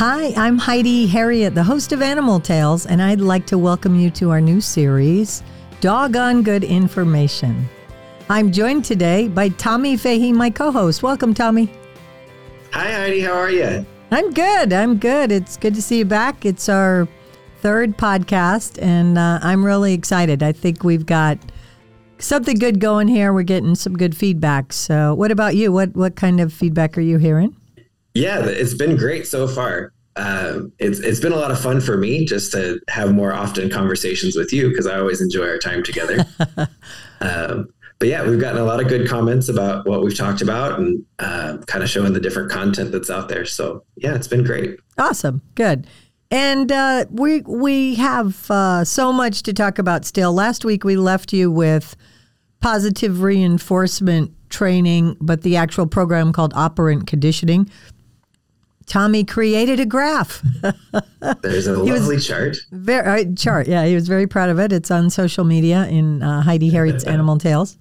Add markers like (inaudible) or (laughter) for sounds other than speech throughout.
Hi, I'm Heidi Herriott, the host of Animal Tales, and I'd like to welcome you to our new series, Doggone Good Information. I'm joined today by Tommy Fahey, my co host. Welcome, Tommy. Hi, Heidi. How are you? I'm good. I'm good. It's good to see you back. It's our third podcast, and uh, I'm really excited. I think we've got something good going here. We're getting some good feedback. So, what about you? What what kind of feedback are you hearing? Yeah, it's been great so far. Um, it's it's been a lot of fun for me just to have more often conversations with you because I always enjoy our time together. (laughs) um, but yeah, we've gotten a lot of good comments about what we've talked about and uh, kind of showing the different content that's out there. So yeah, it's been great. Awesome, good. And uh, we we have uh, so much to talk about still. Last week we left you with positive reinforcement training, but the actual program called operant conditioning. Tommy created a graph. (laughs) There's a lovely chart. Very uh, chart, yeah. He was very proud of it. It's on social media in uh, Heidi Herriott's (laughs) Animal Tales,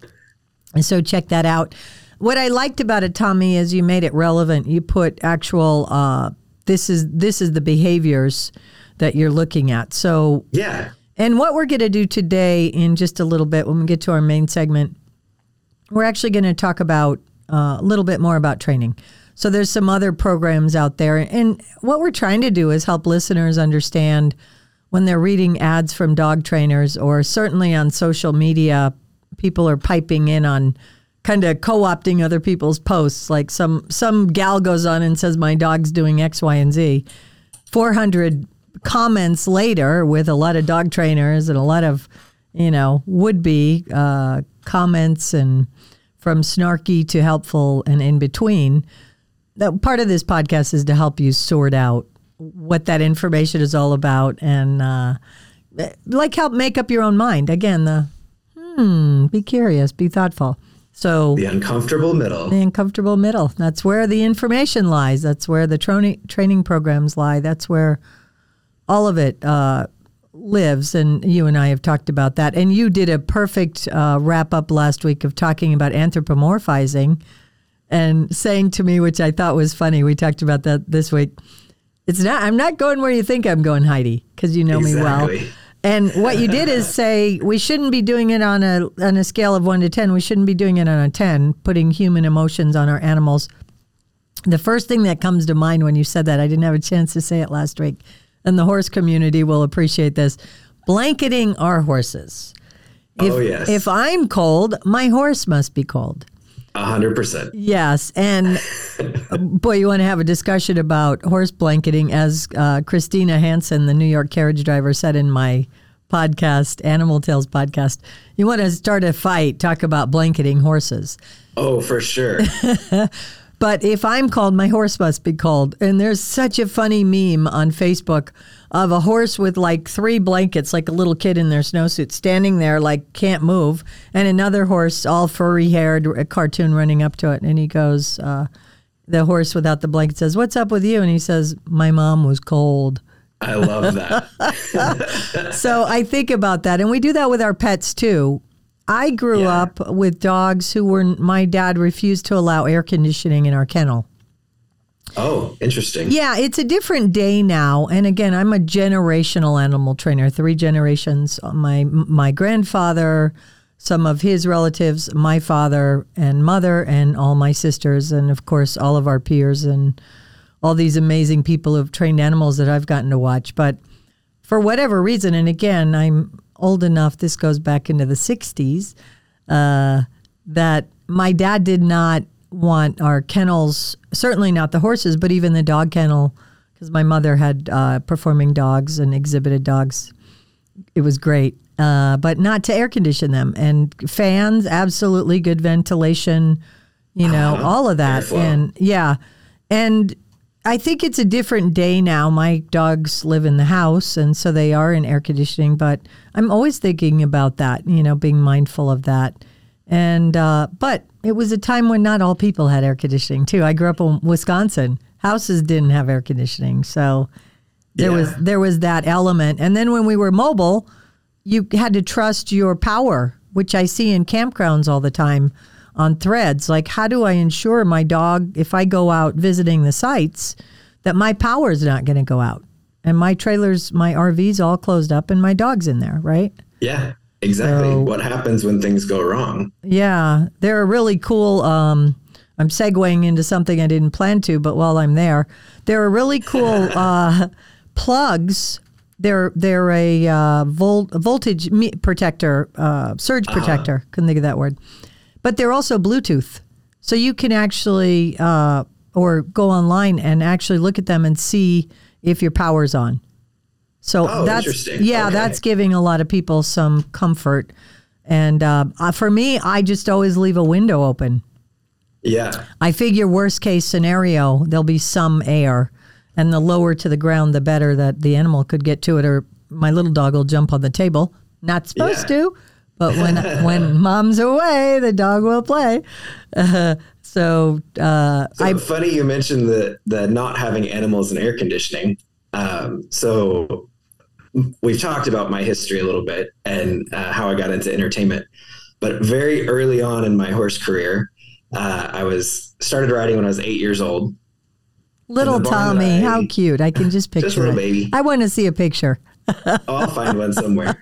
and so check that out. What I liked about it, Tommy, is you made it relevant. You put actual. Uh, this is this is the behaviors that you're looking at. So yeah. And what we're going to do today, in just a little bit, when we get to our main segment, we're actually going to talk about uh, a little bit more about training. So there's some other programs out there, and what we're trying to do is help listeners understand when they're reading ads from dog trainers, or certainly on social media, people are piping in on kind of co-opting other people's posts. Like some some gal goes on and says my dog's doing X, Y, and Z. Four hundred comments later with a lot of dog trainers and a lot of you know would be uh, comments and from snarky to helpful and in between that part of this podcast is to help you sort out what that information is all about and uh, like help make up your own mind. Again, the hmm, be curious, be thoughtful. So the uncomfortable middle. The uncomfortable middle. That's where the information lies. That's where the training training programs lie. That's where all of it uh, lives. And you and I have talked about that. And you did a perfect uh, wrap up last week of talking about anthropomorphizing and saying to me, which I thought was funny, we talked about that this week. It's not. I'm not going where you think I'm going, Heidi, because you know exactly. me well. And what you did is say we shouldn't be doing it on a on a scale of one to ten. We shouldn't be doing it on a ten, putting human emotions on our animals. The first thing that comes to mind when you said that, I didn't have a chance to say it last week, and the horse community will appreciate this: blanketing our horses. If, oh yes. If I'm cold, my horse must be cold. Hundred percent. Yes, and (laughs) boy, you want to have a discussion about horse blanketing, as uh, Christina Hansen, the New York carriage driver, said in my podcast, Animal Tales podcast. You want to start a fight, talk about blanketing horses. Oh, for sure. (laughs) but if I'm called, my horse must be called. And there's such a funny meme on Facebook of a horse with like three blankets, like a little kid in their snowsuit, standing there like can't move, and another horse, all furry haired, a cartoon running up to it, and he goes, uh, the horse without the blanket says, "What's up with you?" And he says, "My mom was cold." I love that. (laughs) (laughs) so I think about that, and we do that with our pets too. I grew yeah. up with dogs who were my dad refused to allow air conditioning in our kennel. Oh, interesting. Yeah, it's a different day now. And again, I'm a generational animal trainer, three generations. My my grandfather, some of his relatives, my father and mother and all my sisters and of course all of our peers and all these amazing people who've trained animals that I've gotten to watch. But for whatever reason, and again, I'm old enough, this goes back into the 60s, uh, that my dad did not want our kennels, certainly not the horses, but even the dog kennel, because my mother had uh, performing dogs and exhibited dogs. It was great, uh, but not to air condition them. And fans, absolutely good ventilation, you (laughs) know, uh-huh. all of that. Airflow. And yeah. And I think it's a different day now. My dogs live in the house, and so they are in air conditioning, but I'm always thinking about that, you know, being mindful of that. And uh, but it was a time when not all people had air conditioning too. I grew up in Wisconsin. Houses didn't have air conditioning, so there yeah. was there was that element. And then when we were mobile, you had to trust your power, which I see in campgrounds all the time on threads. Like, how do I ensure my dog, if I go out visiting the sites, that my power is not going to go out. And my trailer's, my RV's all closed up and my dog's in there, right? Yeah, exactly. So- what happens when things go wrong? Yeah, they're a really cool. Um, I'm segueing into something I didn't plan to, but while I'm there, they're really cool (laughs) uh, plugs. They're they're a uh, volt, voltage me- protector, uh, surge protector. Couldn't think of that word, but they're also Bluetooth, so you can actually uh, or go online and actually look at them and see if your power's on. So Oh, that's yeah, Okay. that's giving a lot of people some comfort. And uh, uh, for me, I just always leave a window open. Yeah. I figure worst case scenario, there'll be some air, and the lower to the ground, the better that the animal could get to it, or my little dog will jump on the table. Not supposed Yeah. to, but when (laughs) when mom's away, the dog will play. Uh, (laughs) so uh, So I funny you mentioned the the not having animals and air conditioning. Um, so we've talked about my history a little bit and uh, how I got into entertainment. But very early on in my horse career, uh, I was started riding when I was eight years old. little Tommy, I- how cute! I can just (laughs) picture Just little it. baby. I want to see a picture. Oh, I'll find one somewhere.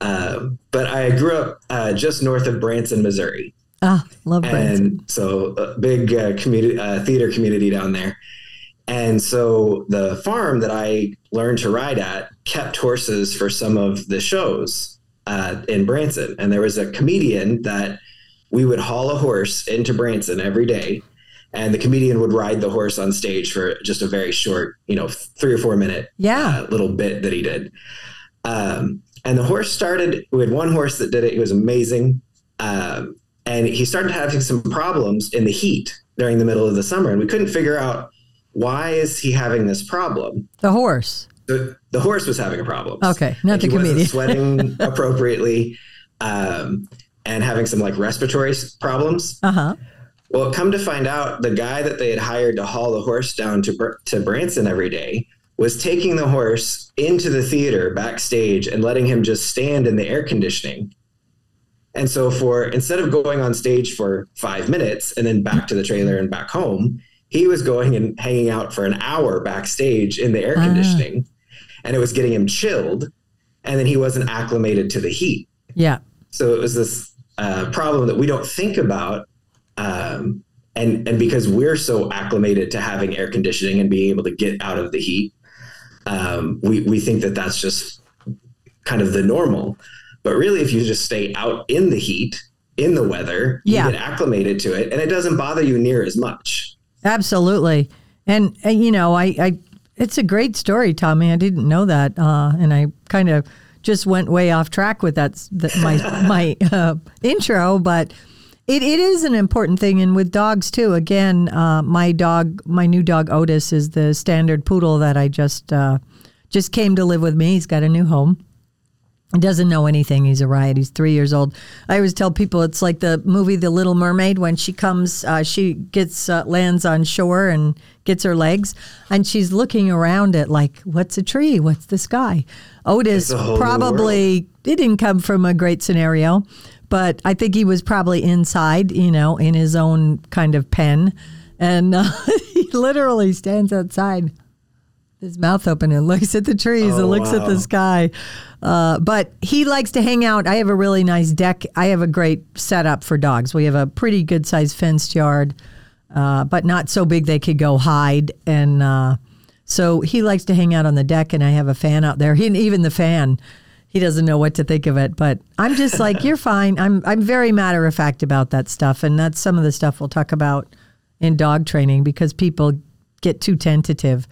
Um, (laughs) but I grew up uh, just north of Branson, Missouri. Ah, love Branson. and so a big uh, community uh, theater community down there and so the farm that i learned to ride at kept horses for some of the shows uh, in branson. And there was a comedian that we would haul a horse into branson every day. And the comedian would ride the horse on stage for just a very short you know three or four minute Yeah. uh, little bit that he did. Um, and the horse started we had one horse that did it. He was amazing. Um, and he started having some problems in the heat during the middle of the summer and we couldn't figure out why is he having this problem The horse. the, the horse was having a problem Okay, not the he wasn't comedian. (laughs) sweating appropriately um, and having some like respiratory problems Uh huh. well come to find out the guy that they had hired to haul the horse down to, to branson every day was taking the horse into the theater backstage and letting him just stand in the air conditioning and so for instead of going on stage for five minutes and then back to the trailer and back home, he was going and hanging out for an hour backstage in the air Ah. conditioning and it was getting him chilled. And then he wasn't acclimated to the heat. Yeah. So it was this uh, problem that we don't think about. Um, and, and because we're so acclimated to having air conditioning and being able to get out of the heat, um, we, we think that that's just kind of the normal. But really, if you just stay out in the heat, in the weather, Yeah. you get acclimated to it and it doesn't bother you near as much. Absolutely. And, and you know, I, I, it's a great story, Tommy. I didn't know that. Uh, and I kind of just went way off track with that, that my, (laughs) my uh, intro, but it, it is an important thing. And with dogs too, again, uh, my dog, my new dog Otis is the standard poodle that I just, uh, just came to live with me. He's got a new home. He doesn't know anything. He's a riot. He's three years old. I always tell people it's like the movie The Little Mermaid when she comes, uh, she gets uh, lands on shore and gets her legs, and she's looking around at like, what's a tree? What's the sky? Otis It's a whole new probably it didn't come from a great scenario, but I think he was probably inside, you know, in his own kind of pen, and uh, (laughs) he literally stands outside his mouth open and looks at the trees Oh, and looks at the sky. Uh, but he likes to hang out. I have a really nice deck. I have a great setup for dogs. We have a pretty good sized fenced yard, uh, but not so big they could go hide. And uh, so he likes to hang out on the deck, and I have a fan out there. He, even the fan, he doesn't know what to think of it. But I'm just like, (laughs) you're fine. I'm I'm very matter of fact about that stuff, and that's some of the stuff we'll talk about in dog training because people get too tentative.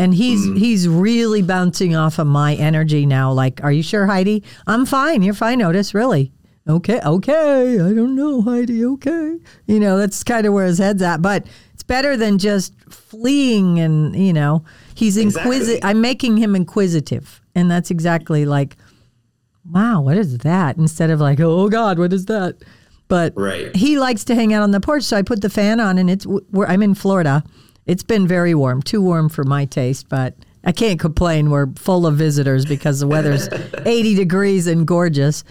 And he's mm. he's really bouncing off of my energy now. Like, are you sure, Heidi? I'm fine. You're fine, Otis. Really? Okay, okay. I don't know, Heidi. Okay. You know, that's kind of where his head's at. But it's better than just fleeing and, you know, he's inquisitive. Exactly. I'm making him inquisitive. And that's exactly like, wow, what is that? Instead of like, oh God, what is that? But Right. he likes to hang out on the porch, so I put the fan on, and it's we're, I'm in Florida. It's been very warm, too warm for my taste, but I can't complain. We're full of visitors because the weather's (laughs) 80 degrees and gorgeous.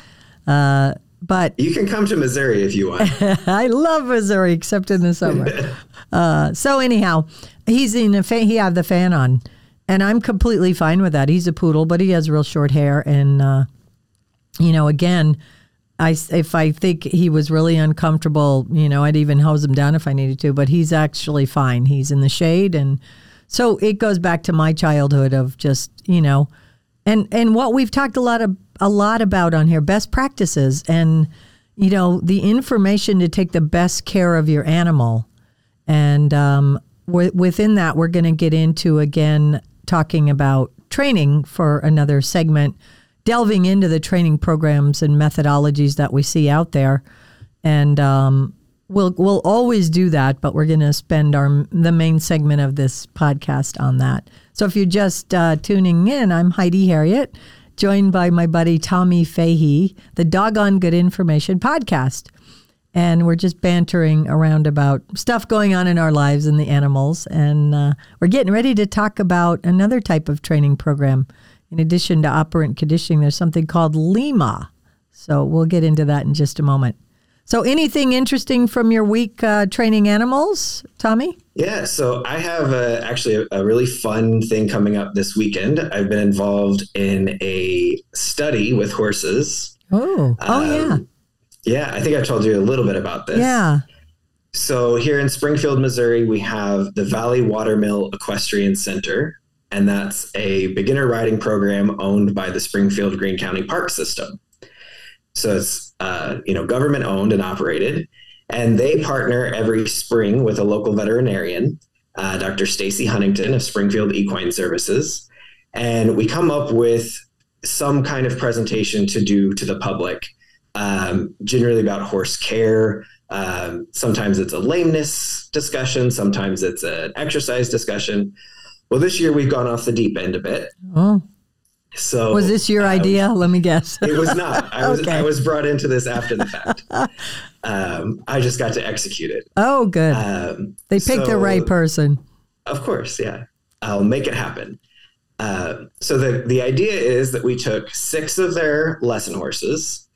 Uh, but you can come to Missouri if you want. (laughs) I love Missouri, except in the summer. (laughs) uh, so anyhow, he's in a fan. He had the fan on, and I'm completely fine with that. He's a poodle, but he has real short hair, and uh, you know, again, I if I think he was really uncomfortable, you know, I'd even hose him down if I needed to. But he's actually fine. He's in the shade, and so it goes back to my childhood of just you know, and and what we've talked a lot of a lot about on here, best practices, and you know, the information to take the best care of your animal, and um, w- within that, we're going to get into again talking about training for another segment delving into the training programs and methodologies that we see out there, and um, we'll we'll always do that. But we're going to spend our the main segment of this podcast on that. So if you're just uh, tuning in, I'm Heidi Herriott, joined by my buddy Tommy Fahey, the Doggone Good Information podcast. And we're just bantering around about stuff going on in our lives and the animals. And uh, we're getting ready to talk about another type of training program in addition to operant conditioning, there's something called Lima. So we'll get into that in just a moment. So, anything interesting from your week uh, training animals, Tommy? Yeah, so I have a, actually a, a, really fun thing coming up this weekend. I've been involved in a study with horses. Oh, oh um, yeah. Yeah, I think I told you a little bit about this. Yeah. So here in Springfield, Missouri, we have the Valley Watermill Equestrian Center, and that's a beginner riding program owned by the Springfield Greene County Park System. So it's uh, you know government owned and operated, and they partner every spring with a local veterinarian, uh, Dr. Stacy Huntington of Springfield Equine Services, and we come up with some kind of presentation to do to the public, um, generally about horse care. Um, sometimes it's a lameness discussion, sometimes it's an exercise discussion. Well, this year we've gone off the deep end a bit. Oh. So was this your idea? (laughs) Let me guess. it was not. I was okay. I was brought into this after the fact. (laughs) um, I just got to execute it. Oh, good. Um, they picked so, the right person. Of course, yeah. I'll make it happen. Uh, so the the idea is that we took six of their lesson horses,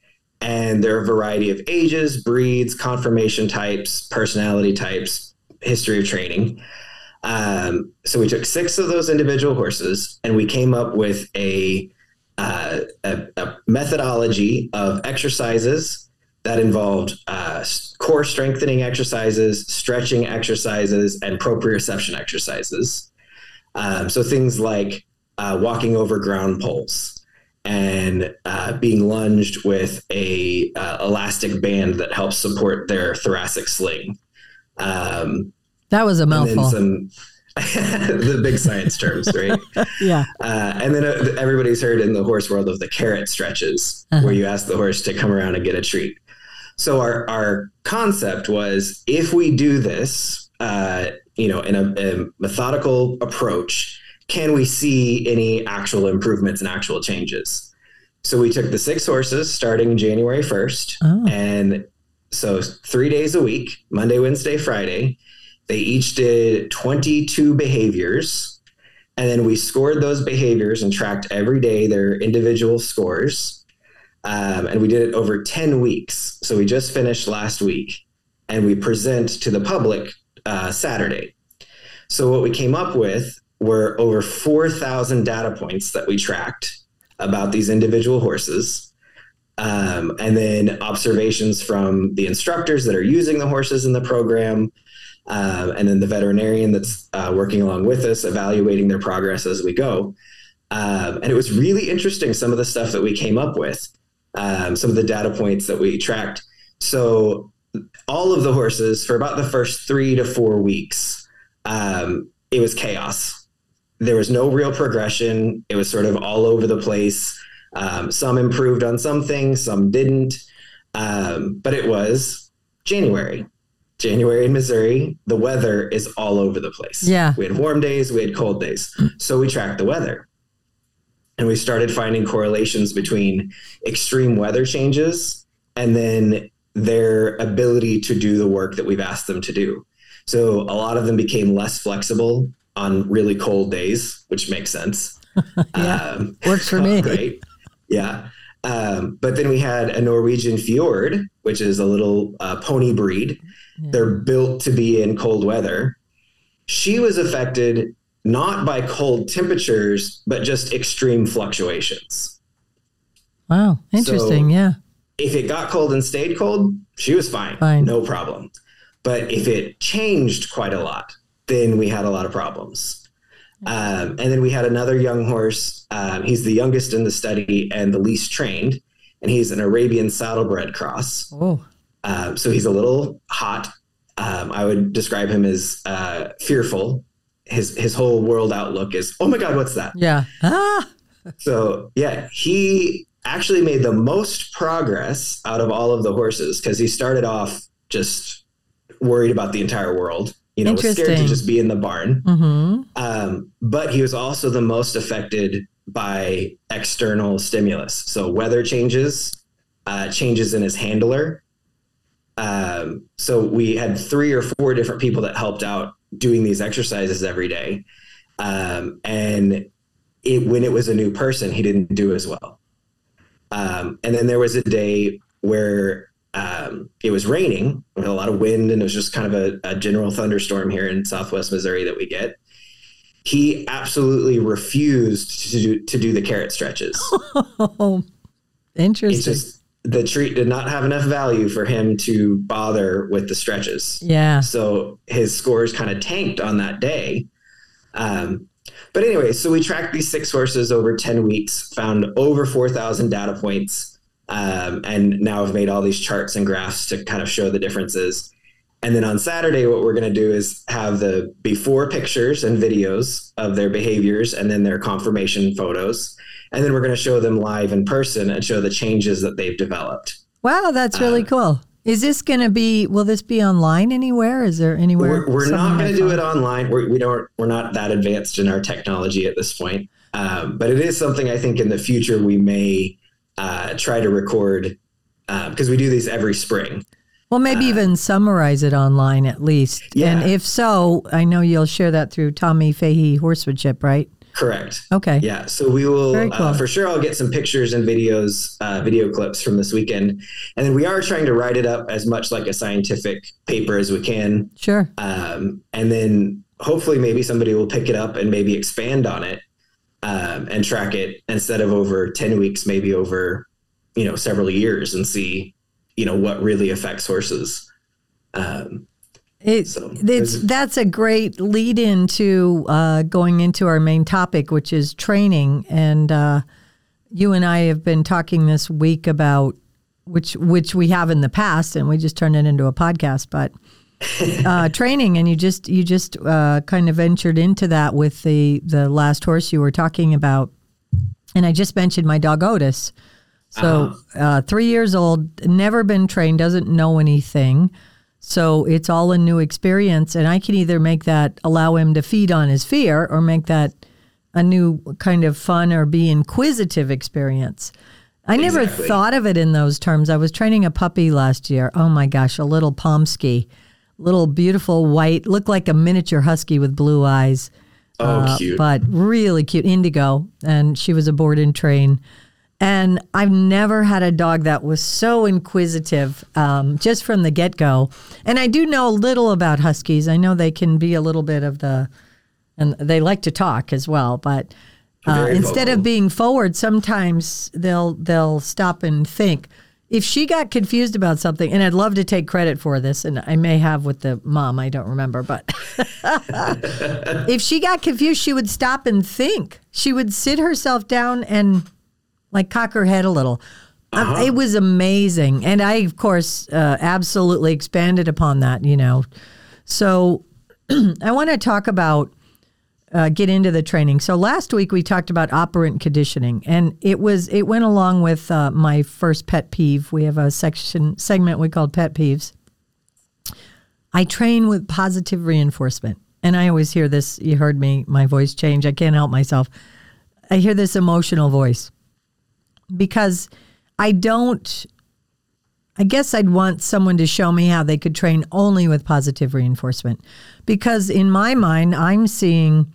and there are a variety of ages, breeds, conformation types, personality types, history of training. Um, so we took six of those individual horses and we came up with a, uh, a, a, methodology of exercises that involved uh, core strengthening exercises, stretching exercises, and proprioception exercises. Um, so things like uh, walking over ground poles and uh, being lunged with a uh, elastic band that helps support their thoracic sling. Um, that was a mouthful. Some, (laughs) the big science terms, right? (laughs) yeah. Uh, and then uh, everybody's heard in the horse world of the carrot stretches, uh-huh. where you ask the horse to come around and get a treat. So our our concept was if we do this, uh, you know, in a, a methodical approach, can we see any actual improvements and actual changes? So we took the six horses starting January 1st. Oh. And so three days a week, Monday, Wednesday, Friday. They each did 22 behaviors. And then we scored those behaviors and tracked every day their individual scores. Um, and we did it over 10 weeks. So we just finished last week and we present to the public uh, Saturday. So what we came up with were over 4,000 data points that we tracked about these individual horses. Um, and then observations from the instructors that are using the horses in the program, um, and then the veterinarian that's uh, working along with us, evaluating their progress as we go. Um, and it was really interesting some of the stuff that we came up with, um, some of the data points that we tracked. So, all of the horses for about the first three to four weeks, um, it was chaos. There was no real progression. It was sort of all over the place. Um, some improved on some things, some didn't. Um, but it was January January in Missouri, the weather is all over the place. Yeah. We had warm days, we had cold days. So we tracked the weather. And we started finding correlations between extreme weather changes and then their ability to do the work that we've asked them to do. So a lot of them became less flexible on really cold days, which makes sense. (laughs) yeah, um, works for (laughs) me. Right. Yeah. Um, but then we had a Norwegian Fjord, which is a little uh, pony breed. Yeah. They're built to be in cold weather. She was affected not by cold temperatures, but just extreme fluctuations. Wow, interesting. So yeah. If it got cold and stayed cold, she was fine, fine, no problem. But if it changed quite a lot, then we had a lot of problems. Um, and then we had another young horse. Um, he's the youngest in the study and the least trained, and he's an Arabian saddlebred cross. Oh. Um, so he's a little hot. Um, I would describe him as uh, fearful. His his whole world outlook is, oh my god, what's that? Yeah. Ah. So yeah, he actually made the most progress out of all of the horses because he started off just worried about the entire world you know, was scared to just be in the barn. Mm-hmm. Um, but he was also the most affected by external stimulus. So weather changes, uh, changes in his handler. Um, so we had three or four different people that helped out doing these exercises every day. Um, and it, when it was a new person, he didn't do as well. Um, and then there was a day where um, it was raining with a lot of wind and it was just kind of a, a general thunderstorm here in southwest missouri that we get he absolutely refused to do, to do the carrot stretches (laughs) oh, interesting just, the treat did not have enough value for him to bother with the stretches yeah so his scores kind of tanked on that day um, but anyway so we tracked these six horses over 10 weeks found over 4000 data points um, and now I've made all these charts and graphs to kind of show the differences. And then on Saturday, what we're going to do is have the before pictures and videos of their behaviors and then their conformation photos. And then we're going to show them live in person and show the changes that they've developed. Wow, that's really uh, cool. Is this going to be? Will this be online anywhere? Is there anywhere? We're, we're not going to do it online. We're, we don't. We're not that advanced in our technology at this point. Um, but it is something I think in the future we may uh, try to record because uh, we do these every spring. Well, maybe uh, even summarize it online at least. Yeah. And if so, I know you'll share that through Tommy Fahey Horsemanship, right? Correct. Okay. Yeah. So we will uh, cool. uh, for sure. I'll get some pictures and videos, uh, video clips from this weekend, and then we are trying to write it up as much like a scientific paper as we can. Sure. Um, and then hopefully maybe somebody will pick it up and maybe expand on it um, and track it instead of over 10 weeks, maybe over, you know, several years and see, you know, what really affects horses. Um, it, so it's that's a great lead into uh, going into our main topic, which is training. And uh, you and I have been talking this week about which which we have in the past, and we just turned it into a podcast. But (laughs) uh, training, and you just you just uh, kind of ventured into that with the the last horse you were talking about, and I just mentioned my dog Otis. So uh-huh. uh, three years old, never been trained, doesn't know anything. So it's all a new experience, and I can either make that allow him to feed on his fear, or make that a new kind of fun or be inquisitive experience. I never exactly. thought of it in those terms. I was training a puppy last year. Oh my gosh, a little Pomsky little beautiful white, looked like a miniature husky with blue eyes. Oh, uh, cute. But really cute, indigo. And she was a board and train. And I've never had a dog that was so inquisitive um, just from the get go. And I do know a little about huskies. I know they can be a little bit of the, and they like to talk as well. But uh, instead of being forward, sometimes they'll they'll stop and think if she got confused about something, and I'd love to take credit for this, and I may have with the mom, I don't remember, but (laughs) if she got confused, she would stop and think. She would sit herself down and like cock her head a little. Um, uh-huh. It was amazing. And I, of course, uh, absolutely expanded upon that, you know. So (clears throat) I want to talk about uh, get into the training. So last week we talked about operant conditioning, and it was it went along with uh, my first pet peeve. We have a section segment we called pet peeves. I train with positive reinforcement, and I always hear this. You heard me, my voice change. I can't help myself. I hear this emotional voice because I don't. I guess I'd want someone to show me how they could train only with positive reinforcement. Because in my mind, I'm seeing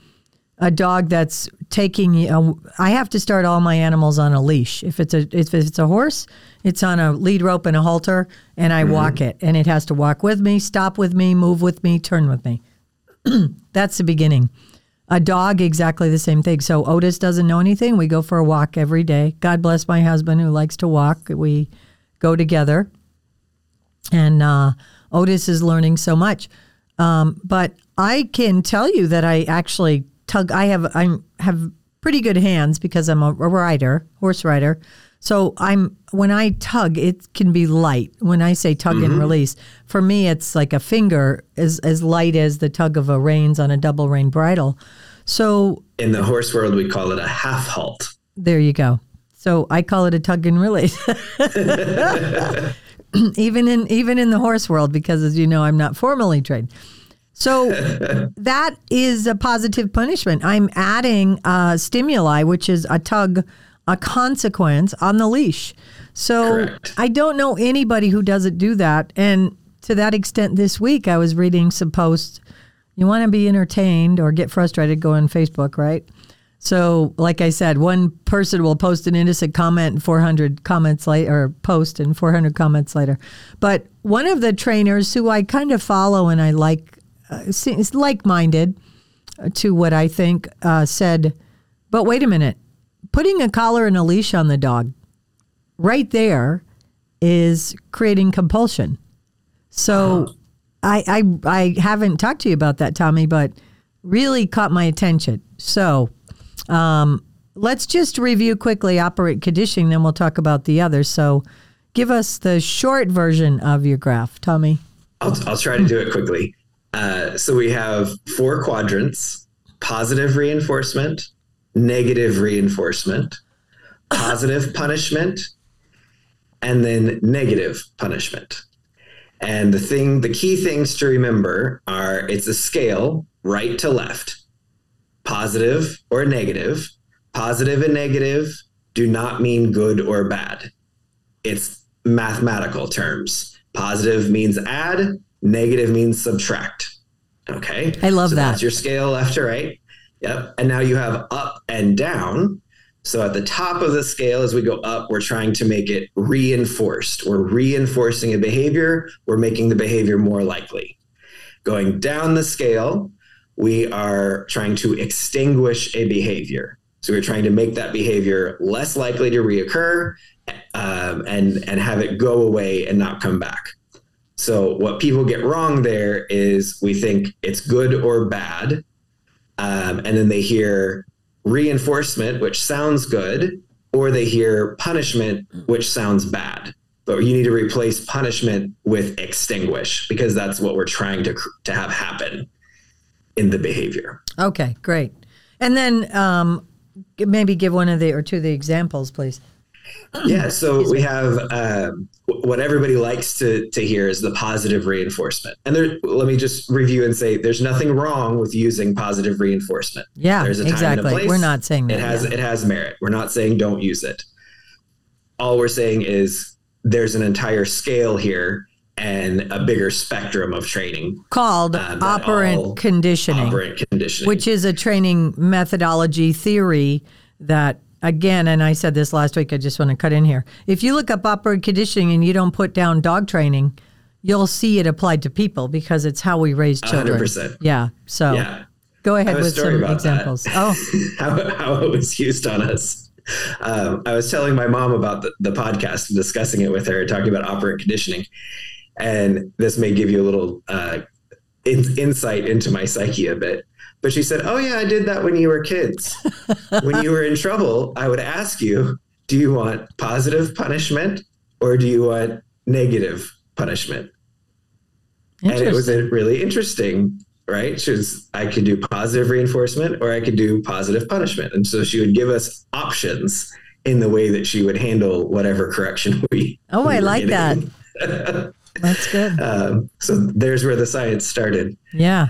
a dog that's taking know, I have to start all my animals on a leash. If it's a if it's a horse, it's on a lead rope and a halter, and I walk mm-hmm. it, and it has to walk with me, stop with me, move with me, turn with me. (clears throat) That's the beginning. A dog, exactly the same thing. So Otis doesn't know anything. We go for a walk every day. God bless my husband who likes to walk. We go together, and uh, Otis is learning so much. Um, but I can tell you that I actually tug. I have I have pretty good hands because I'm a, a rider, horse rider. So I'm when I tug, it can be light. When I say tug and release, for me, it's like a finger as as light as the tug of a reins on a double rein bridle. So In the horse world, we call it a half halt. there you go. So I call it a tug and release. (laughs) (laughs) even in even in the horse world, because as you know, I'm not formally trained. So (laughs) that is a positive punishment. I'm adding uh, stimuli, which is a tug, a consequence on the leash. So Correct. I don't know anybody who doesn't do that. And to that extent, this week I was reading some posts. You want to be entertained or get frustrated, go on Facebook, right? So, like I said, one person will post an innocent comment and 400 comments later, or post and 400 comments later. But one of the trainers who I kind of follow and I like, uh, is like minded to what I think, uh, said, but wait a minute, putting a collar and a leash on the dog right there is creating compulsion. So I, I I haven't talked to you about that, Tommy, but really caught my attention. So um, let's just review quickly operant conditioning, then we'll talk about the other. So give us the short version of your graph, Tommy. I'll, I'll try to do it quickly. Uh, so we have four quadrants positive reinforcement, negative reinforcement, positive punishment, and then negative punishment. And the thing, the key things to remember are it's a scale right to left, positive or negative. Positive and negative do not mean good or bad. It's mathematical terms. Positive means add, negative means subtract. Okay. I love so that. That's your scale left to right. Yep. And now you have up and down. So at the top of the scale, as we go up, we're trying to make it reinforced. We're reinforcing a behavior, we're making the behavior more likely. Going down the scale, we are trying to extinguish a behavior. So we're trying to make that behavior less likely to reoccur um, and, and have it go away and not come back. So what people get wrong there is we think it's good or bad. Um, and then they hear reinforcement, which sounds good, or they hear punishment, which sounds bad. But you need to replace punishment with extinguish because that's what we're trying to to have happen in the behavior. Okay, great. And then um, maybe give one of the or two of the examples, please. Yeah, so (clears throat) we have um, what everybody likes to to hear is the positive reinforcement. And there, let me just review and say, there's nothing wrong with using positive reinforcement. Yeah, There's a time and a exactly. place. We're not saying that. it has yeah. it has merit. We're not saying don't use it. All we're saying is there's an entire scale here and a bigger spectrum of training. called uh, operant conditioning. Operant conditioning. which is a training methodology theory that again and i said this last week i just want to cut in here if you look up operant conditioning and you don't put down dog training you'll see it applied to people because it's how we raise children 100%. yeah so yeah. go ahead with some examples that. (laughs) oh how, how it was used on us. Um, I was telling my mom about the, the podcast and discussing it with her, talking about operant conditioning. And this may give you a little uh, in, insight into my psyche a bit. But she said, Oh, yeah, I did that when you were kids. when you were in trouble, I would ask you, Do you want positive punishment or do you want negative punishment? and it was a really interesting right? She was i could do positive reinforcement or i could do positive punishment. And so she would give us options in the way that she would handle whatever correction (laughs) we oh we i like that. (laughs) That's good. Um, so there's where the science started. Yeah.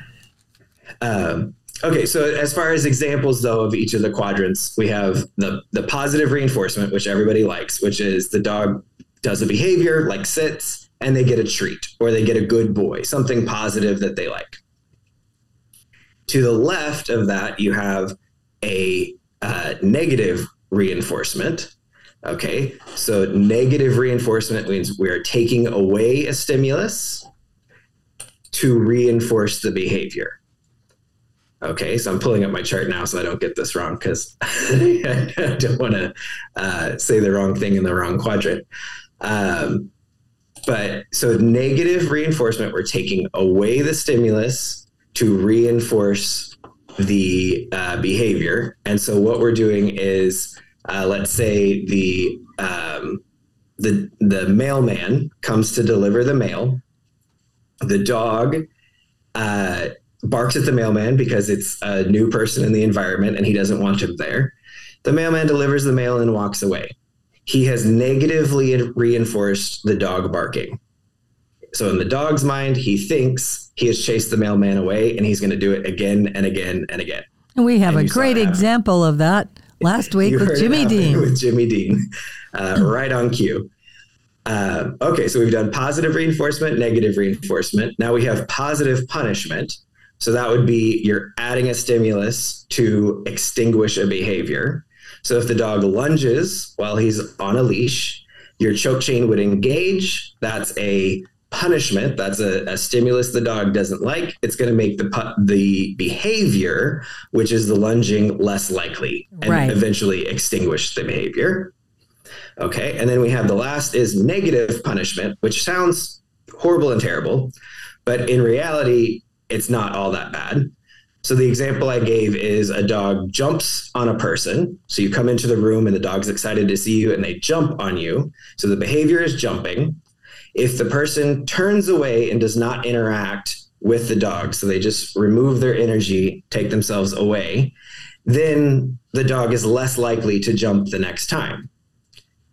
Um, okay, so as far as examples though of each of the quadrants, we have the the positive reinforcement, which everybody likes, which is the dog does a behavior like sits and they get a treat or they get a good boy, something positive that they like. To the left of that, you have a uh, negative reinforcement. Okay, so negative reinforcement means we are taking away a stimulus to reinforce the behavior. Okay, so I'm pulling up my chart now so I don't get this wrong because (laughs) I don't want to uh, say the wrong thing in the wrong quadrant. Um, but so negative reinforcement, we're taking away the stimulus to reinforce the uh, behavior. And so what we're doing is, uh, let's say the um, the the mailman comes to deliver the mail. The dog uh, barks at the mailman because it's a new person in the environment and he doesn't want him there. The mailman delivers the mail and walks away. He has negatively reinforced the dog barking. So, in the dog's mind, he thinks he has chased the mailman away and he's going to do it again and again and again. And we have and a great example of that last week (laughs) with Jimmy Dean. With Jimmy Dean, uh, right on cue. Uh, okay, so we've done positive reinforcement, negative reinforcement. Now we have positive punishment. So that would be you're adding a stimulus to extinguish a behavior. So if the dog lunges while he's on a leash, your choke chain would engage. That's a punishment. That's a, a stimulus the dog doesn't like. It's going to make the the behavior, which is the lunging, less likely, and right. eventually extinguish the behavior. Okay, and then we have the last is negative punishment, which sounds horrible and terrible, but in reality, it's not all that bad. So the example I gave is a dog jumps on a person. So you come into the room and the dog's excited to see you and they jump on you. So the behavior is jumping. If the person turns away and does not interact with the dog, so they just remove their energy, take themselves away, then the dog is less likely to jump the next time.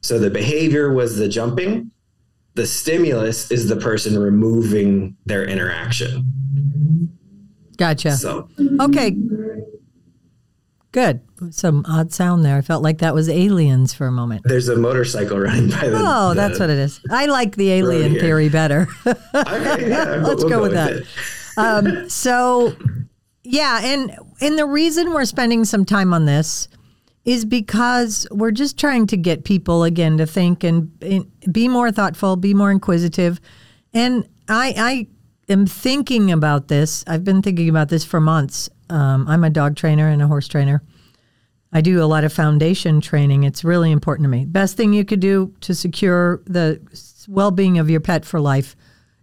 So the behavior was the jumping, the stimulus is the person removing their interaction. Gotcha. So okay, good. Some odd sound there. I felt like that was aliens for a moment. There's a motorcycle running by the. Oh, the that's what it is. I like the alien theory better. (laughs) okay, yeah, (laughs) let's we'll go, go, with, with that. Um, so, yeah, and and the reason we're spending some time on this is because we're just trying to get people again to think and, and be more thoughtful, be more inquisitive, and I I am thinking about this. I've been thinking about this for months. Um, I'm a dog trainer and a horse trainer. I do a lot of foundation training. It's really important to me. Best thing you could do to secure the well being of your pet for life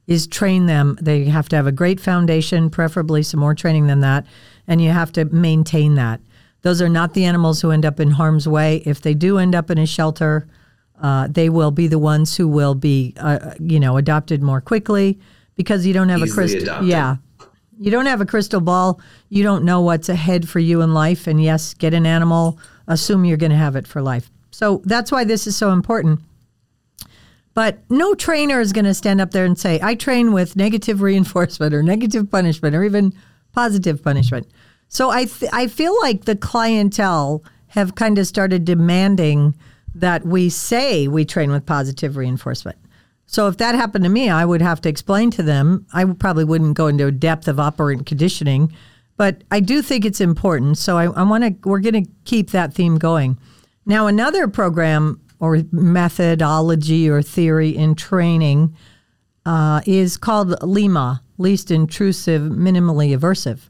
is train them. They have to have a great foundation, preferably some more training than that, and you have to maintain that. Those are not the animals who end up in harm's way. If they do end up in a shelter, uh, they will be the ones who will be, uh, you know, adopted more quickly because you don't have a crystal. Adopted. Yeah. You don't have a crystal ball. You don't know what's ahead for you in life. And yes, get an animal, assume you're going to have it for life. So that's why this is so important. But no trainer is going to stand up there and say, I train with negative (laughs) reinforcement or negative punishment or even positive punishment. So I, th- I feel like the clientele have kind of started demanding that we say we train with positive reinforcement. So if that happened to me, I would have to explain to them. I probably wouldn't go into depth of operant conditioning, but I do think it's important. So I, I want to. We're going to keep that theme going. Now, another program or methodology or theory in training uh, is called LIMA, least intrusive, minimally aversive.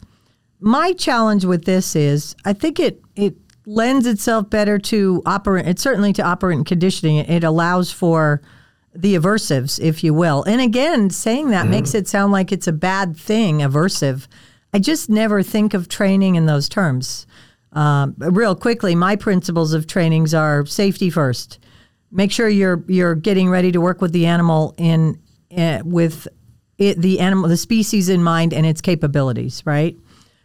My challenge with this is I think it it lends itself better to operant. It's certainly to operant conditioning. It allows for the aversives, if you will. And again, saying that mm. makes it sound like it's a bad thing, aversive. I just never think of training in those terms. Um, real quickly, my principles of trainings are safety first. Make sure you're you're getting ready to work with the animal in uh, with it, the animal, the species in mind and its capabilities. Right.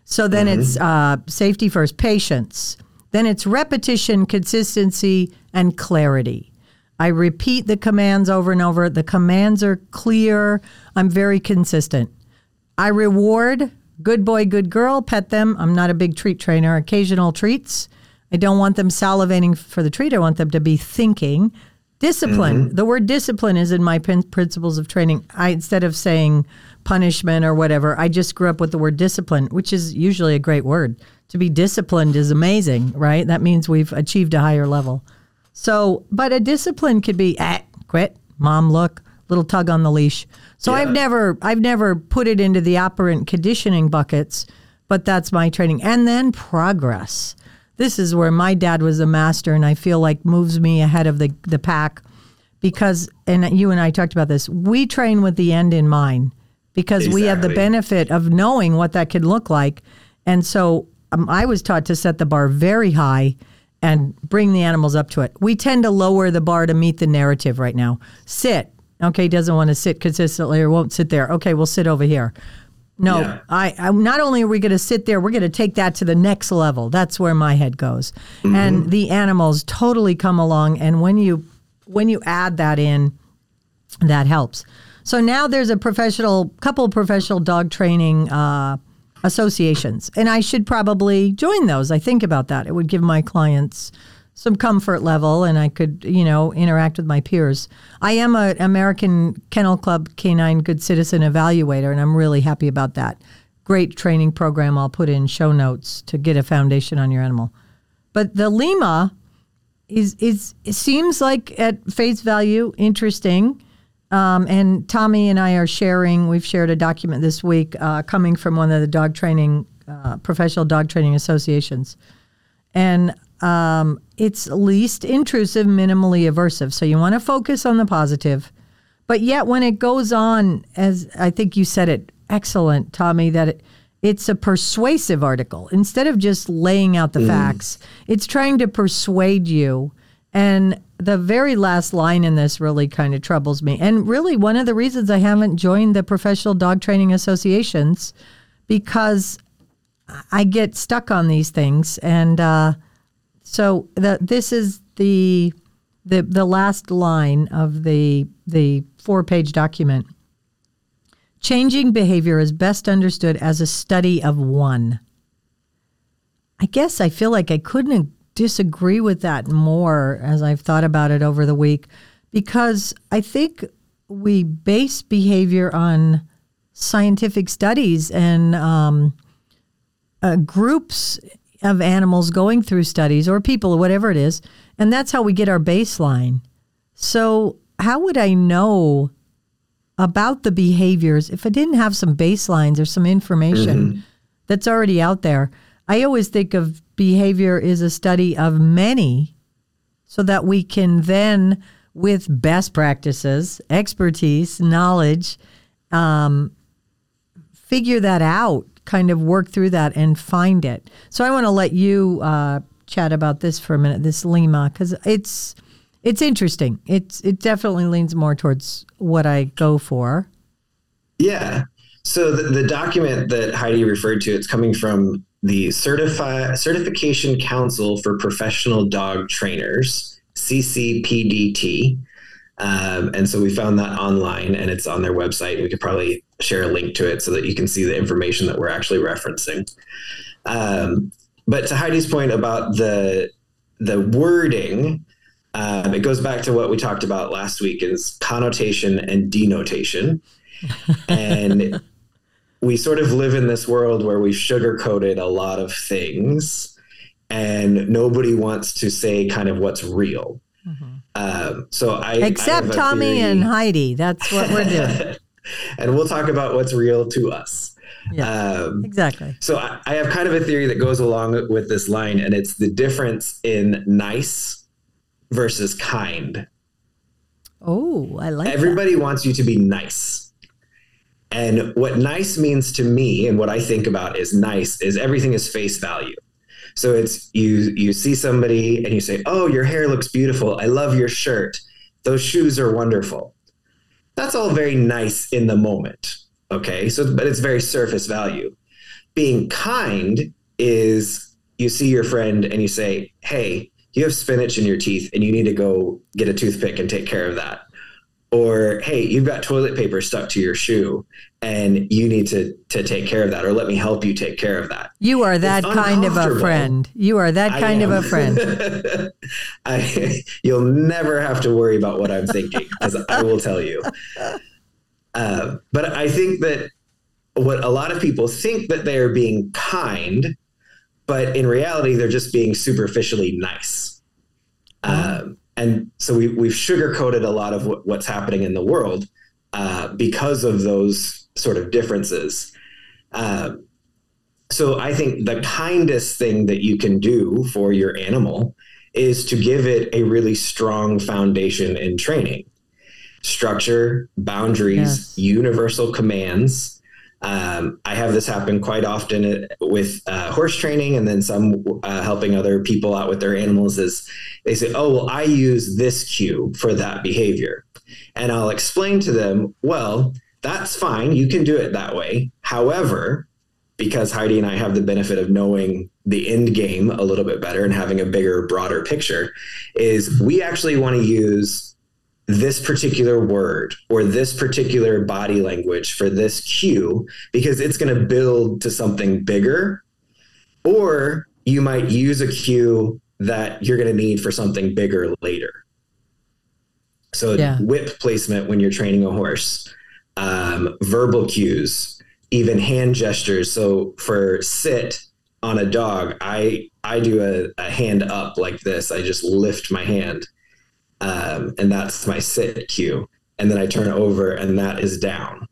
So then mm-hmm. it's uh, safety first, patience. Then it's repetition, consistency, and clarity. I repeat the commands over and over. The commands are clear. I'm very consistent. I reward good boy, good girl, pet them. I'm not a big treat trainer. Occasional treats. I don't want them salivating for the treat. I want them to be thinking. Discipline. Mm-hmm. The word discipline is in my principles of training. I instead of saying punishment or whatever, I just grew up with the word discipline, which is usually a great word. To be disciplined is amazing, right? That means we've achieved a higher level. So, but a discipline could be ah, quit, mom, look, little tug on the leash. So Yeah. I've never, I've never put it into the operant conditioning buckets, but that's my training. And then progress. This is where my dad was a master, and I feel like moves me ahead of the the pack, because and you and I talked about this. We train with the end in mind because we have the benefit of knowing what that could look like, and so um, I was taught to set the bar very high and bring the animals up to it. We tend to lower the bar to meet the narrative right now. Sit. Okay, doesn't want to sit consistently or won't sit there. Okay, we'll sit over here. No, Yeah. I, I not only are we going to sit there, we're going to take that to the next level. That's where my head goes. And the animals totally come along and when you when you add that in, that helps. So now there's a professional couple of professional dog training uh, associations, and I should probably join those. I think about that. It would give my clients some comfort level, and I could, you know, interact with my peers. I am an American Kennel Club Canine Good Citizen Evaluator, and I'm really happy about that. Great training program. I'll put in show notes to get a foundation on your animal. But the LIMA is is it seems like at face value interesting. Um, and Tommy and I are sharing. We've shared a document this week uh, coming from one of the dog training uh, professional dog training associations, and um, it's least intrusive, minimally aversive. So you want to focus on the positive, but yet when it goes on, as I think you said it excellent, Tommy, that it, it's a persuasive article instead of just laying out the facts. It's trying to persuade you and the very last line in this really kind of troubles me. And really, one of the reasons I haven't joined the professional dog training associations because I get stuck on these things. And uh, so the, this is the, the the last line of the the four page document. Changing behavior is best understood as a study of one. I guess I feel like I couldn't disagree with that more as I've thought about it over the week because I think we base behavior on scientific studies and um, uh, groups of animals going through studies or people or whatever it is, and that's how we get our baseline. So, how would I know about the behaviors if I didn't have some baselines or some information that's already out there? I always think of behavior is a study of many so that we can then, with best practices, expertise, knowledge, um, figure that out, kind of work through that and find it. So I want to let you uh, chat about this for a minute, this LIMA, because it's it's interesting. It's it definitely leans more towards what I go for. Yeah. So the, the document that Heidi referred to, it's coming from the Certifi- Certification Council for Professional Dog Trainers, CCPDT. Um, and so we found that online and it's on their website. We could probably share a link to it so that you can see the information that we're actually referencing. Um, but to Heidi's point about the the wording, um, it goes back to what we talked about last week is connotation and denotation. (laughs) and we sort of live in this world where we've sugarcoated a lot of things and nobody wants to say kind of what's real. Um, so I I Except a Tommy theory- and Heidi. That's what we're doing. (laughs) and we'll talk about what's real to us. Yeah. Um, exactly. so I, I have kind of a theory that goes along with this line, and it's the difference in nice versus kind. Oh, I like that. Everybody wants you to be nice. And what nice means to me and what I think about is nice is everything is face value. So it's you you see somebody and you say, "Oh, your hair looks beautiful. I love your shirt. Those shoes are wonderful." That's all very nice in the moment. Okay? So but it's very surface value. Being kind is you see your friend and you say, "Hey, you have spinach in your teeth and you need to go get a toothpick and take care of that." Or hey you've got toilet paper stuck to your shoe and you need to to take care of that or let me help you take care of that You are that It's kind of a friend. You are that kind of a friend. (laughs) I, you'll never have to worry about what I'm thinking because I will tell you. (laughs) Uh, but I think that what a lot of people think that they are being kind, but in reality, they're just being superficially nice. Um, and so we, we've sugarcoated a lot of what, what's happening in the world uh, because of those sort of differences. Um, so I think the kindest thing that you can do for your animal is to give it a really strong foundation in training. Structure, boundaries, Yes. universal commands. Um, I have this happen quite often with uh, horse training, and then some uh, helping other people out with their animals. Is they say, "Oh, well, I use this cue for that behavior," and I'll explain to them, "Well, that's fine. You can do it that way. However, because Heidi and I have the benefit of knowing the end game a little bit better and having a bigger, broader picture, is we actually want to use this particular word or this particular body language for this cue because it's going to build to something bigger. Or you might use a cue that you're going to need for something bigger later. So, Yeah. whip placement when you're training a horse, um, verbal cues, even hand gestures. So, for sit on a dog, I I do a, a hand up like this. I just lift my hand, um, and that's my sit cue. And then I turn over, and that is down.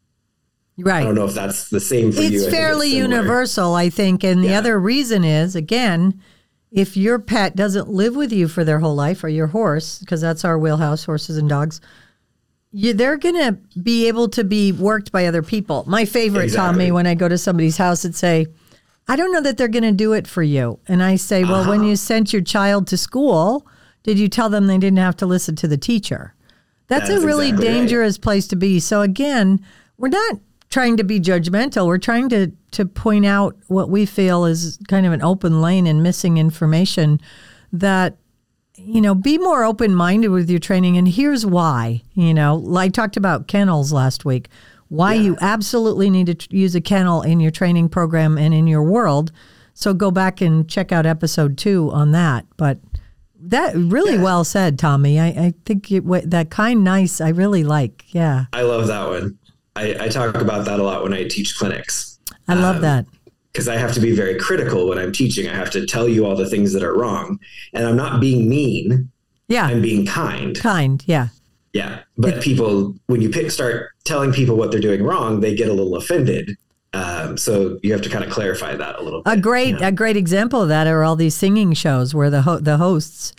Right. I don't know if that's the same for you. It's think fairly similar. universal, I think. And the Yeah. other reason is, again, if your pet doesn't live with you for their whole life, or your horse, because that's our wheelhouse, horses and dogs, you, they're going to be able to be worked by other people. My favorite, Tommy, Exactly. when I go to somebody's house and say, I don't know that they're going to do it for you. And I say, well, when Uh-huh. you sent your child to school, did you tell them they didn't have to listen to the teacher? That's, That's a really exactly right. dangerous place to be. So again, we're not trying to be judgmental. We're trying to to point out what we feel is kind of an open lane and missing information that you know, be more open minded with your training. And here's why. You know, I talked about kennels last week. Why you absolutely need to tr- use a kennel in your training program and in your world. So go back and check out episode two on that. But that really well said, Tommy. I, I think it, wa- that kind, nice. I really like. Yeah, I love that one. I, I talk about that a lot when I teach clinics I Um, love that. because I have to be very critical when I'm teaching. I have to tell you all the things that are wrong, and I'm not being mean. Yeah, I'm being kind. kind. Yeah, Yeah, but people, when you pick, start telling people what they're doing wrong, they get a little offended. Um, so you have to kind of clarify that a little bit. a great a great example of that are all these singing shows where the ho- the hosts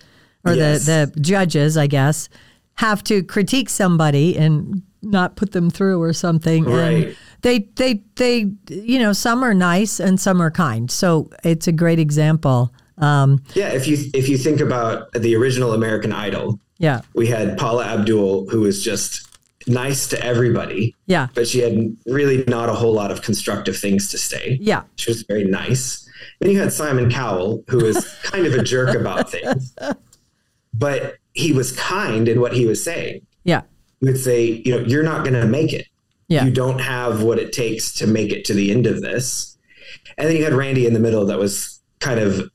or Yes. the the judges, I guess, have to critique somebody and not put them through or something. And Right. they they they you know some are nice and some are kind. So it's a great example. Um, Yeah, if you if you think about the original American Idol, yeah, we had Paula Abdul, who was just nice to everybody, yeah, but she had really not a whole lot of constructive things to say. yeah, She was very nice. Then you had Simon Cowell, who was (laughs) kind of a jerk about things, but he was kind in what he was saying. yeah, He would say, you know, you're not going to make it. yeah, You don't have what it takes to make it to the end of this. And then you had Randy in the middle that was kind of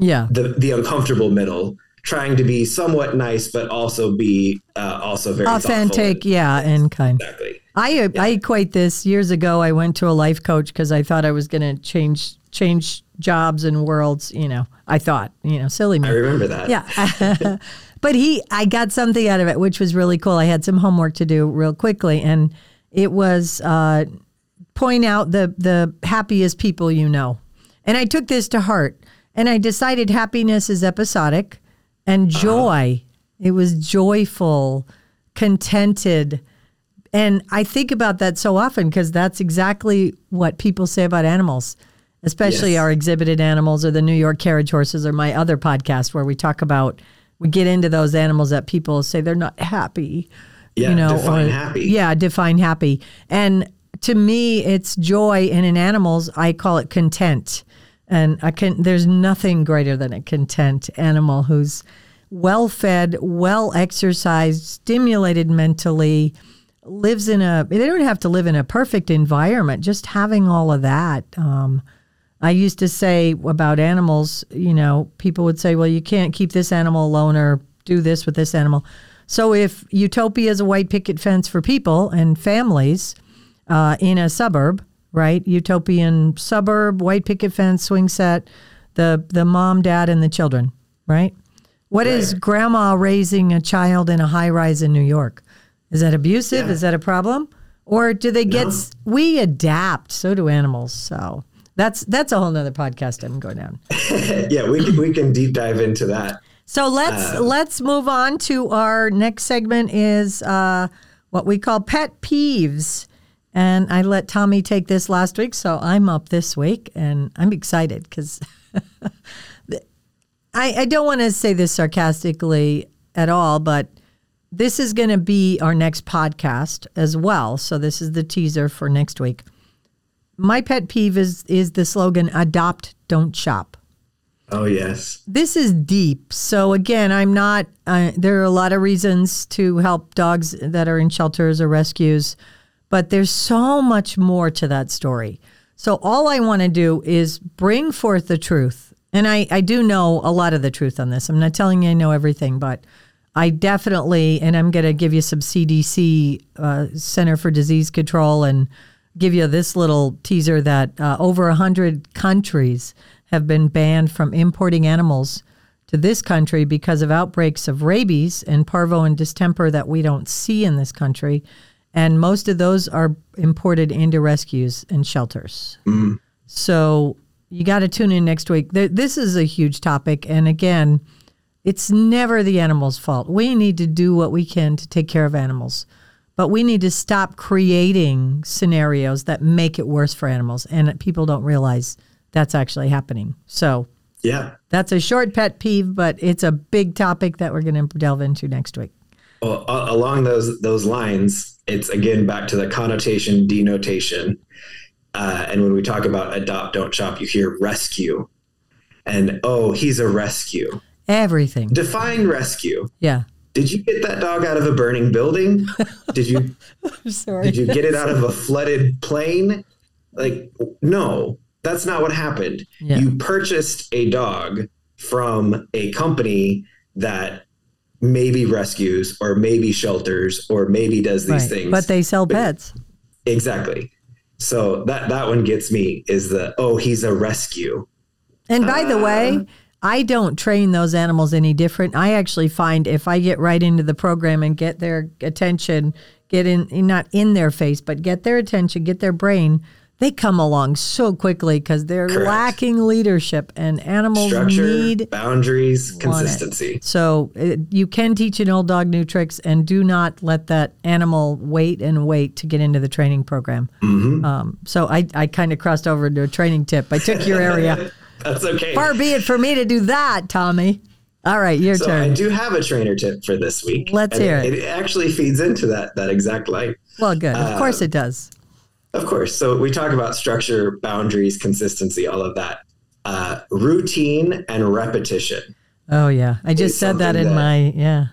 yeah. the the uncomfortable middle, trying to be somewhat nice, but also be uh, also very. Authentic, yeah, and kind. Exactly. I I equate this years ago. I went to a life coach because I thought I was going to change change jobs and worlds. You know, I thought you know, silly me. I remember that. Yeah. (laughs) but he, I got something out of it, which was really cool. I had some homework to do real quickly, and it was uh, point out the the happiest people you know. And I took this to heart, and I decided happiness is episodic, and uh-huh. joy. It was joyful, contented. And I think about that so often because that's exactly what people say about animals, especially Yes. our exhibited animals or the New York carriage horses or my other podcast where we talk about, we get into those animals that people say they're not happy. Yeah, you know, define or- happy. Yeah, define happy. And to me, it's joy. And in animals, I call it content. And I can, there's nothing greater than a content animal who's well fed, well exercised, stimulated mentally, lives in a, they don't have to live in a perfect environment, just having all of that. Um, I used to say about animals, you know, people would say, well, you can't keep this animal alone or do this with this animal. So if utopia is a white picket fence for people and families uh, in a suburb, right? Utopian suburb, white picket fence, swing set, the the mom, dad, and the children, right? What right. is grandma raising a child in a high rise in New York? Is that abusive? Yeah. Is that a problem? Or do they get? No. We adapt. So do animals. So that's that's a whole nother podcast. I'm going down. (laughs) yeah, we can, we can deep dive into that. So let's uh, let's move on to our next segment. Is uh, what we call pet peeves. And I let Tommy take this last week, so I'm up this week, and I'm excited because (laughs) I, I don't want to say this sarcastically at all, but this is going to be our next podcast as well. So this is the teaser for next week. My pet peeve is is the slogan "Adopt, don't shop." Oh yes. This is deep. So again, I'm not. Uh, there are a lot of reasons to help dogs that are in shelters or rescues, but there's so much more to that story. So all I want to do is bring forth the truth. And I, I do know a lot of the truth on this. I'm not telling you I know everything, but I definitely, and I'm going to give you some CDC, uh, Center for Disease Control, and give you this little teaser that uh, over 100 countries have been banned from importing animals to this country because of outbreaks of rabies and parvo and distemper that we don't see in this country and most of those are imported into rescues and shelters. Mm. So you got to tune in next week. This is a huge topic, and again, it's never the animal's fault. We need to do what we can to take care of animals, but we need to stop creating scenarios that make it worse for animals, and people don't realize that's actually happening. So. Yeah. That's a short pet peeve, but it's a big topic that we're going to delve into next week. Well, along those those lines, it's again back to the connotation denotation. Uh, and when we talk about adopt, don't shop, you hear rescue, and oh, he's a rescue. Everything. Define rescue. Yeah. Did you get that dog out of a burning building? Did you? (laughs) sorry. Did you get it out of a (laughs) flooded plane? Like, no, that's not what happened. Yeah. You purchased a dog from a company that maybe rescues or maybe shelters or maybe does these right. things. But they sell pets. Exactly. So that that one gets me is the oh he's a rescue. And by uh, the way, uh, I don't train those animals any different. I actually find if I get right into the program and get their attention, get in not in their face, but get their attention, get their brain, they come along so quickly because they're Correct. lacking leadership and animals Structure, need boundaries, consistency. It. So it, you can teach an old dog new tricks and do not let that animal wait and wait to get into the training program. Mm-hmm. Um, so I, I kind of crossed over to a training tip. I took your area. (laughs) That's okay. Far be it for me to do that, Tommy. All right, your so turn. I do have a trainer tip for this week. Let's hear it. It actually feeds into that that exact line. Well, good. Of uh, course it does. Of course. So we talk about structure, boundaries, consistency, all of that. Uh, routine and repetition. Oh yeah, I just said that in that, my yeah.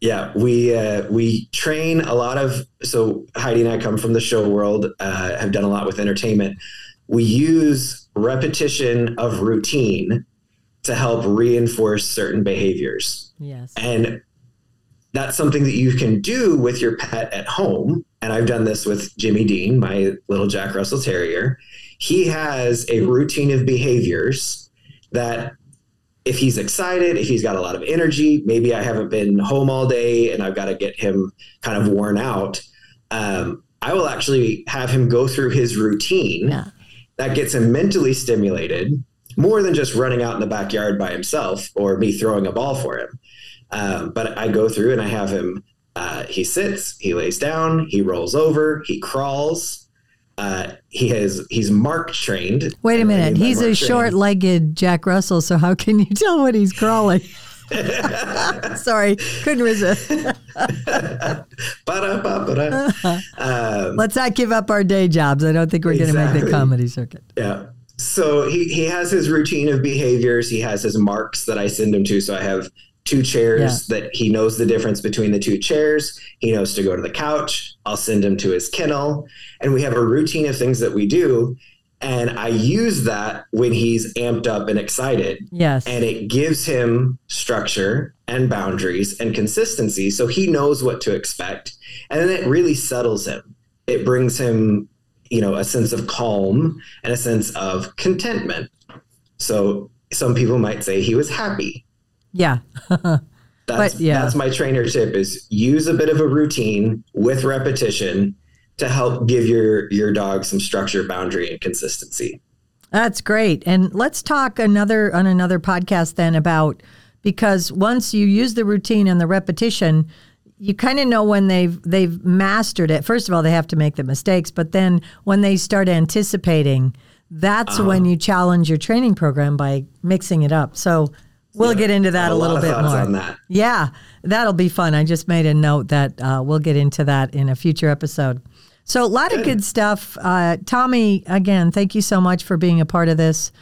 Yeah, we uh, we train a lot of. So Heidi and I come from the show world. Uh, have done a lot with entertainment. We use repetition of routine to help reinforce certain behaviors. Yes, and that's something that you can do with your pet at home and I've done this with Jimmy Dean, my little Jack Russell Terrier. He has a routine of behaviors that if he's excited, if he's got a lot of energy, maybe I haven't been home all day and I've got to get him kind of worn out. Um, I will actually have him go through his routine yeah. that gets him mentally stimulated more than just running out in the backyard by himself or me throwing a ball for him. Um, but I go through and I have him uh, he sits, he lays down, he rolls over, he crawls. Uh, he has he's mark trained. Wait a minute, he's a short-legged Jack Russell. So how can you (laughs) tell when he's crawling? (laughs) Sorry, couldn't resist. (laughs) um, Let's not give up our day jobs. I don't think we're exactly. going to make the comedy circuit. Yeah. So he, he has his routine of behaviors. He has his marks that I send him to. So I have two chairs yeah. that he knows the difference between the two chairs. He knows to go to the couch. I'll send him to his kennel. And we have a routine of things that we do. And I use that when he's amped up and excited. Yes. And it gives him structure and boundaries and consistency so he knows what to expect. And then it really settles him. It brings him, you know, a sense of calm and a sense of contentment. So some people might say he was happy yeah. (laughs) that's, but, yeah. that's my trainer tip is use a bit of a routine with repetition to help give your your dog some structure, boundary, and consistency. That's great. And let's talk another on another podcast then about because once you use the routine and the repetition, you kind of know when they've they've mastered it. First of all, they have to make the mistakes, but then when they start anticipating, that's uh-huh. when you challenge your training program by mixing it up. So We'll yeah, get into that a, little bit more. Yeah, that'll be fun. I just made a note that uh, we'll get into that in a future episode. So, a lot good. of good stuff. Uh, Tommy, again, thank you so much for being a part of this.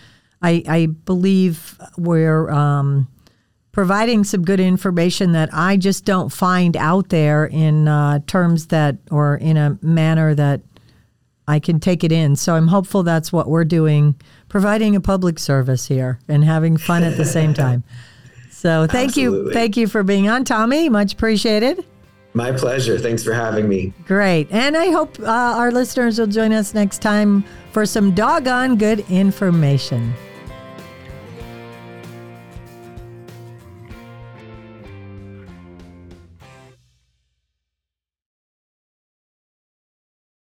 I, I believe we're um, providing some good information that I just don't find out there in uh, terms that, or in a manner that I can take it in. So, I'm hopeful that's what we're doing providing a public service here and having fun at the same time. So thank Absolutely. you. Thank you for being on, Tommy. Much appreciated. My pleasure. Thanks for having me. Great. And I hope uh, our listeners will join us next time for some doggone good information.